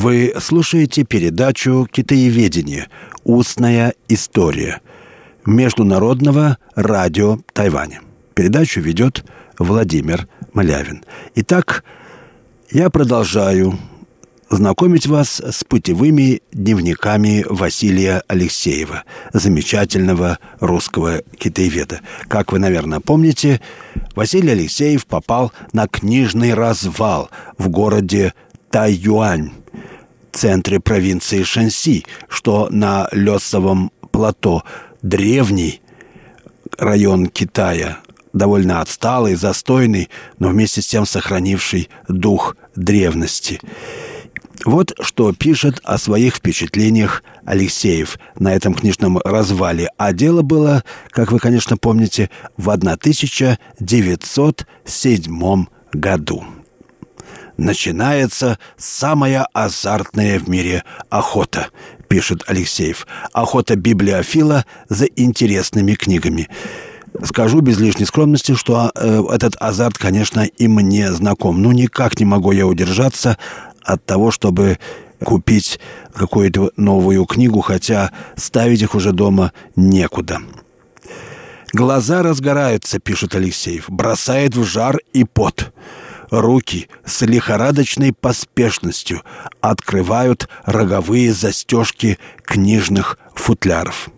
[SPEAKER 7] Вы слушаете передачу «Китаеведение. Устная история» Международного радио Тайваня. Передачу ведет Владимир Малявин. Итак, я продолжаю знакомить вас с путевыми дневниками Василия Алексеева, замечательного русского китаеведа. Как вы, наверное, помните, Василий Алексеев попал на книжный развал в городе Тайюань, центре провинции Шанси, что на Лесовом плато, древний район Китая, довольно отсталый, застойный, но вместе с тем сохранивший дух древности. Вот что пишет о своих впечатлениях Алексеев на этом книжном развале. А дело было, как вы, конечно, помните, в 1907 году. Начинается самая азартная в мире охота, пишет Алексеев. Охота библиофила за интересными книгами. Скажу без лишней скромности, что э, этот азарт, конечно, и мне знаком. Ну, никак не могу я удержаться от того, чтобы купить какую-то новую книгу, хотя ставить их уже дома некуда. «Глаза разгораются», — пишет Алексеев, — «бросает в жар и пот». Руки с лихорадочной поспешностью открывают роговые застежки книжных футляров.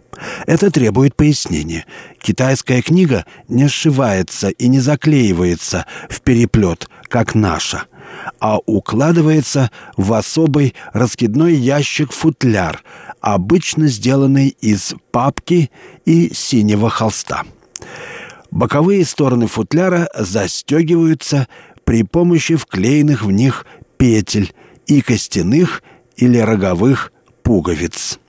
[SPEAKER 7] Это требует пояснения. Китайская книга не сшивается и не заклеивается в переплет, как наша – а укладывается в особый раскидной ящик-футляр, обычно сделанный из папки и синего холста. Боковые стороны футляра застегиваются при помощи вклеенных в них петель и костяных или роговых пуговиц.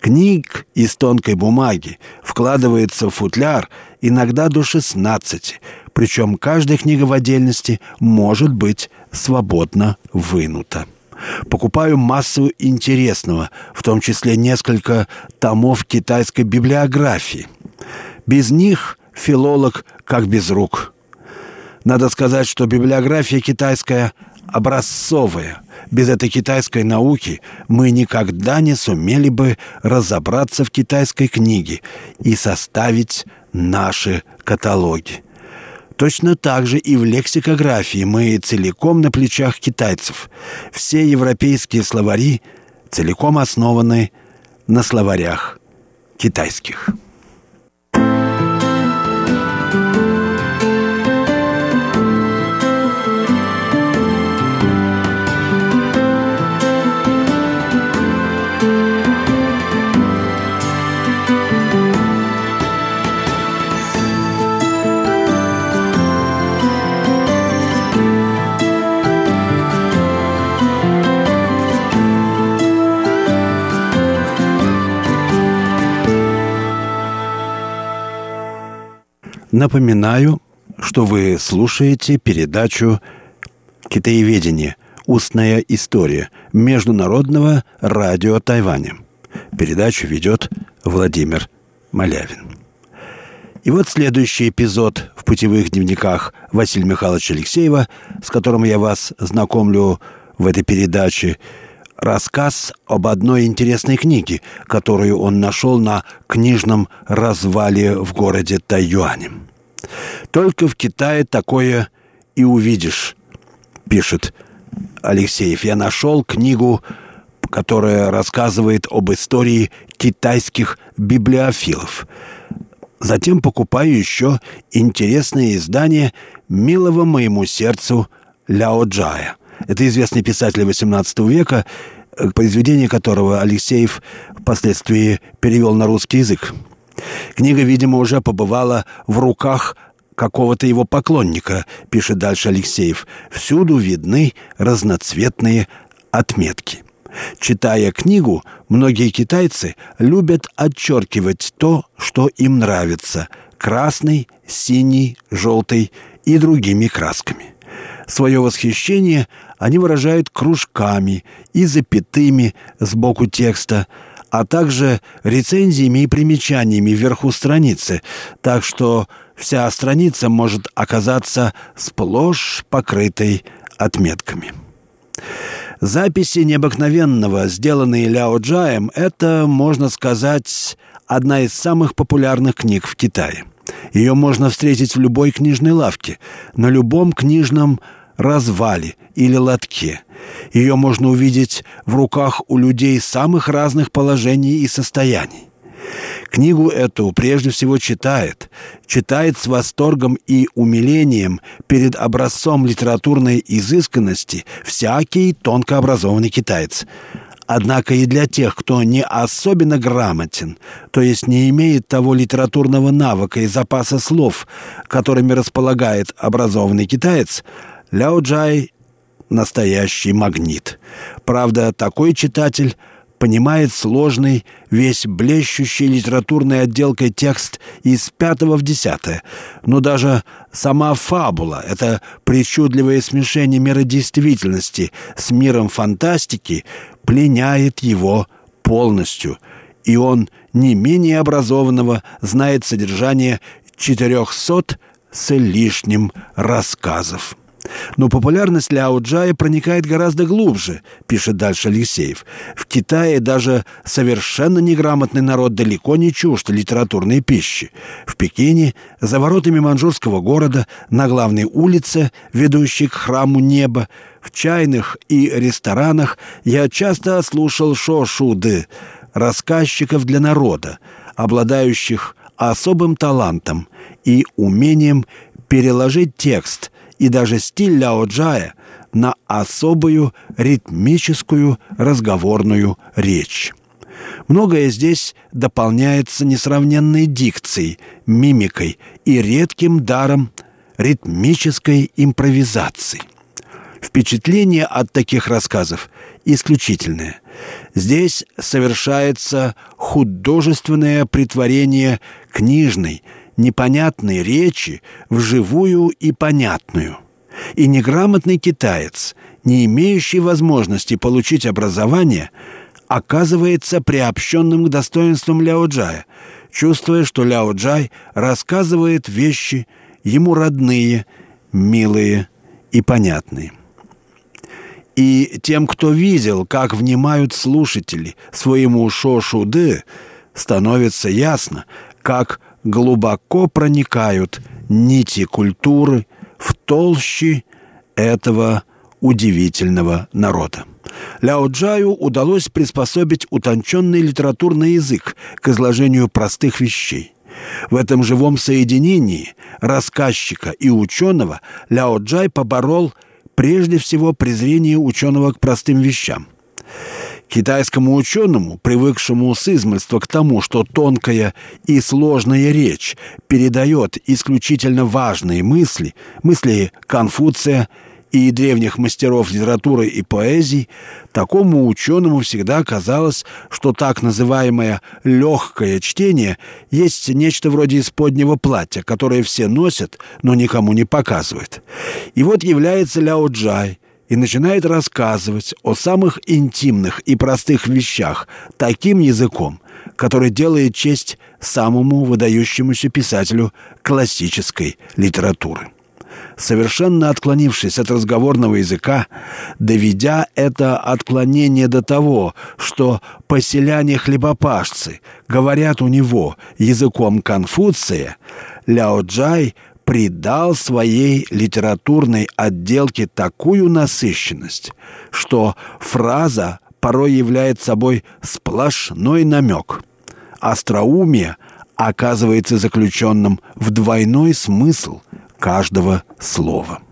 [SPEAKER 7] Книг из тонкой бумаги вкладывается в футляр иногда до 16, причем каждая книга в отдельности может быть свободно вынута. Покупаю массу интересного, в том числе несколько томов китайской библиографии. Без них филолог как без рук. Надо сказать, что библиография китайская образцовая. Без этой китайской науки мы никогда не сумели бы разобраться в китайской книге и составить наши каталоги. Точно так же и в лексикографии мы целиком на плечах китайцев. Все европейские словари целиком основаны на словарях китайских. Напоминаю, что вы слушаете передачу «Китаеведение. Устная история» Международного радио Тайваня. Передачу ведет Владимир Малявин. И вот следующий эпизод в путевых дневниках Василия Михайловича Алексеева, с которым я вас знакомлю в этой передаче – рассказ об одной интересной книге, которую он нашел на книжном развале в городе Тайюане. «Только в Китае такое и увидишь», — пишет Алексеев. «Я нашел книгу, которая рассказывает об истории китайских библиофилов. Затем покупаю еще интересное издание милого моему сердцу Ляо Джая — это известный писатель XVIII века, э, произведение которого Алексеев впоследствии перевел на русский язык. Книга, видимо, уже побывала в руках какого-то его поклонника, пишет дальше Алексеев. Всюду видны разноцветные отметки. Читая книгу, многие китайцы любят отчеркивать то, что им нравится – красный, синий, желтый и другими красками. Свое восхищение они выражают кружками и запятыми сбоку текста, а также рецензиями и примечаниями вверху страницы, так что вся страница может оказаться сплошь покрытой отметками. Записи необыкновенного, сделанные Ляо Джаем, это, можно сказать, одна из самых популярных книг в Китае. Ее можно встретить в любой книжной лавке, на любом книжном развале или лотке. Ее можно увидеть в руках у людей самых разных положений и состояний. Книгу эту прежде всего читает, читает с восторгом и умилением перед образцом литературной изысканности всякий тонко образованный китаец. Однако и для тех, кто не особенно грамотен, то есть не имеет того литературного навыка и запаса слов, которыми располагает образованный китаец, Ляо Джай – настоящий магнит. Правда, такой читатель – понимает сложный, весь блещущий литературной отделкой текст из пятого в десятое. Но даже сама фабула, это причудливое смешение мира действительности с миром фантастики, пленяет его полностью, и он не менее образованного знает содержание четырехсот с лишним рассказов. Но популярность Ляо Джая проникает гораздо глубже, пишет дальше Алексеев. В Китае даже совершенно неграмотный народ далеко не чужд литературной пищи. В Пекине, за воротами манчжурского города, на главной улице, ведущей к храму неба, в чайных и ресторанах я часто слушал шо-шуды, рассказчиков для народа, обладающих особым талантом и умением переложить текст и даже стиль Ляо Джая на особую ритмическую разговорную речь. Многое здесь дополняется несравненной дикцией, мимикой и редким даром ритмической импровизации. Впечатление от таких рассказов исключительное. Здесь совершается художественное притворение книжной, непонятной речи в живую и понятную. И неграмотный китаец, не имеющий возможности получить образование, оказывается приобщенным к достоинствам Ляо Джая, чувствуя, что Ляо Джай рассказывает вещи ему родные, милые и понятные. И тем, кто видел, как внимают слушатели своему шо-шу-ды, становится ясно, как глубоко проникают нити культуры в толщи этого удивительного народа. Ляо Джаю удалось приспособить утонченный литературный язык к изложению простых вещей. В этом живом соединении рассказчика и ученого Ляо Джай поборол прежде всего презрение ученого к простым вещам. Китайскому ученому, привыкшему с измольства к тому, что тонкая и сложная речь передает исключительно важные мысли, мысли Конфуция и древних мастеров литературы и поэзии, такому ученому всегда казалось, что так называемое «легкое чтение» есть нечто вроде исподнего платья, которое все носят, но никому не показывают. И вот является Ляо Джай – и начинает рассказывать о самых интимных и простых вещах таким языком, который делает честь самому выдающемуся писателю классической литературы. Совершенно отклонившись от разговорного языка, доведя это отклонение до того, что поселяне-хлебопашцы говорят у него языком Конфуция, Ляо Джай придал своей литературной отделке такую насыщенность, что фраза порой является собой сплошной намек. Остроумие оказывается заключенным в двойной смысл каждого слова.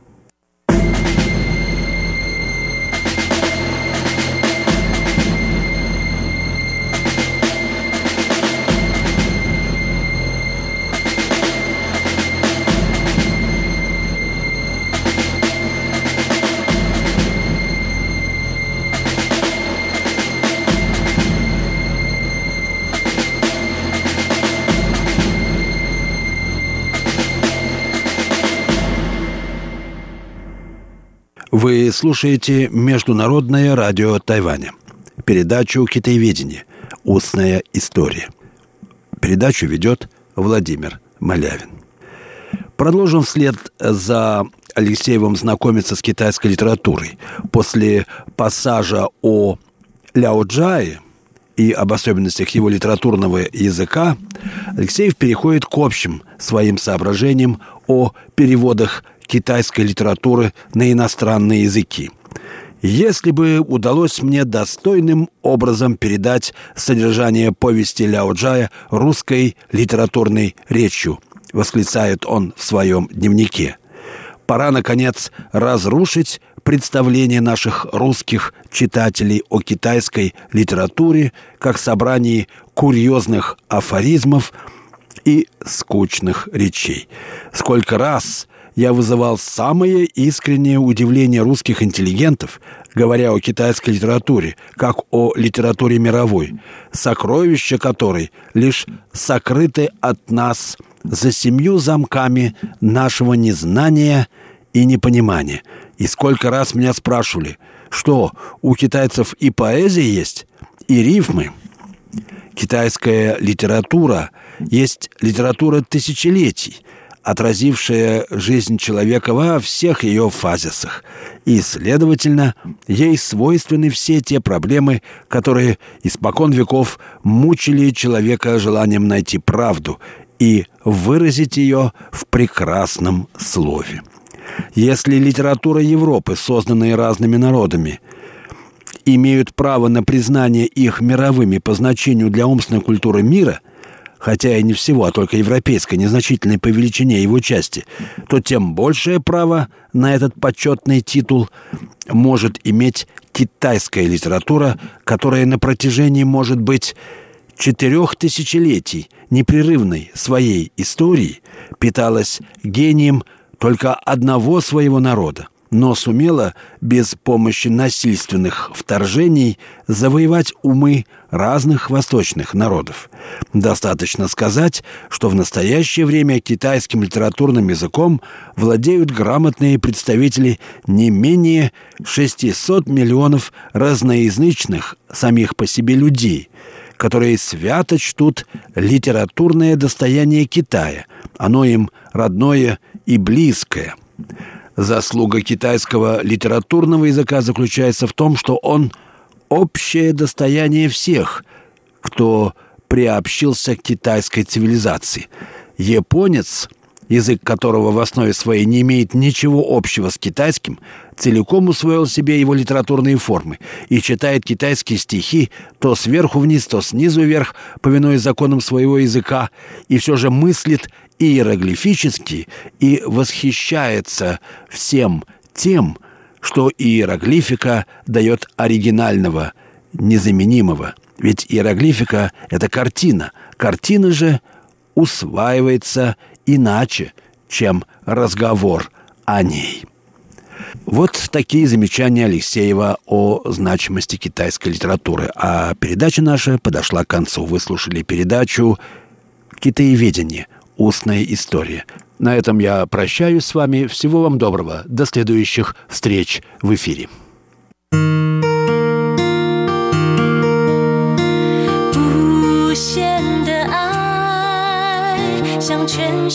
[SPEAKER 7] Вы слушаете Международное радио Тайваня. Передачу «Китаеведение. Устная история». Передачу ведет Владимир Малявин. Продолжим вслед за Алексеевым знакомиться с китайской литературой. После пассажа о Ляо Джае и об особенностях его литературного языка, Алексеев переходит к общим своим соображениям о переводах китайской литературы на иностранные языки. Если бы удалось мне достойным образом передать содержание повести Ляо Джая русской литературной речью, восклицает он в своем дневнике. Пора, наконец, разрушить представление наших русских читателей о китайской литературе как собрании курьезных афоризмов и скучных речей. Сколько раз я вызывал самое искреннее удивление русских интеллигентов, говоря о китайской литературе, как о литературе мировой, сокровища которой лишь сокрыты от нас за семью замками нашего незнания и непонимания. И сколько раз меня спрашивали, что у китайцев и поэзия есть, и рифмы. Китайская литература есть литература тысячелетий – отразившая жизнь человека во всех ее фазисах. И, следовательно, ей свойственны все те проблемы, которые испокон веков мучили человека желанием найти правду и выразить ее в прекрасном слове. Если литература Европы, созданная разными народами, имеют право на признание их мировыми по значению для умственной культуры мира – хотя и не всего, а только европейской, незначительной по величине его части, то тем большее право на этот почетный титул может иметь китайская литература, которая на протяжении, может быть, четырех тысячелетий непрерывной своей истории питалась гением только одного своего народа но сумела без помощи насильственных вторжений завоевать умы разных восточных народов. Достаточно сказать, что в настоящее время китайским литературным языком владеют грамотные представители не менее 600 миллионов разноязычных самих по себе людей, которые свято чтут литературное достояние Китая. Оно им родное и близкое – Заслуга китайского литературного языка заключается в том, что он общее достояние всех, кто приобщился к китайской цивилизации. Японец, язык которого в основе своей не имеет ничего общего с китайским, целиком усвоил себе его литературные формы и читает китайские стихи то сверху вниз, то снизу вверх, повинуясь законам своего языка, и все же мыслит иероглифически и восхищается всем тем, что иероглифика дает оригинального, незаменимого. Ведь иероглифика – это картина. Картина же усваивается иначе, чем разговор о ней. Вот такие замечания Алексеева о значимости китайской литературы. А передача наша подошла к концу. Вы слушали передачу «Китаеведение. Устная история». На этом я прощаюсь с вами. Всего вам доброго. До следующих встреч в эфире. 向全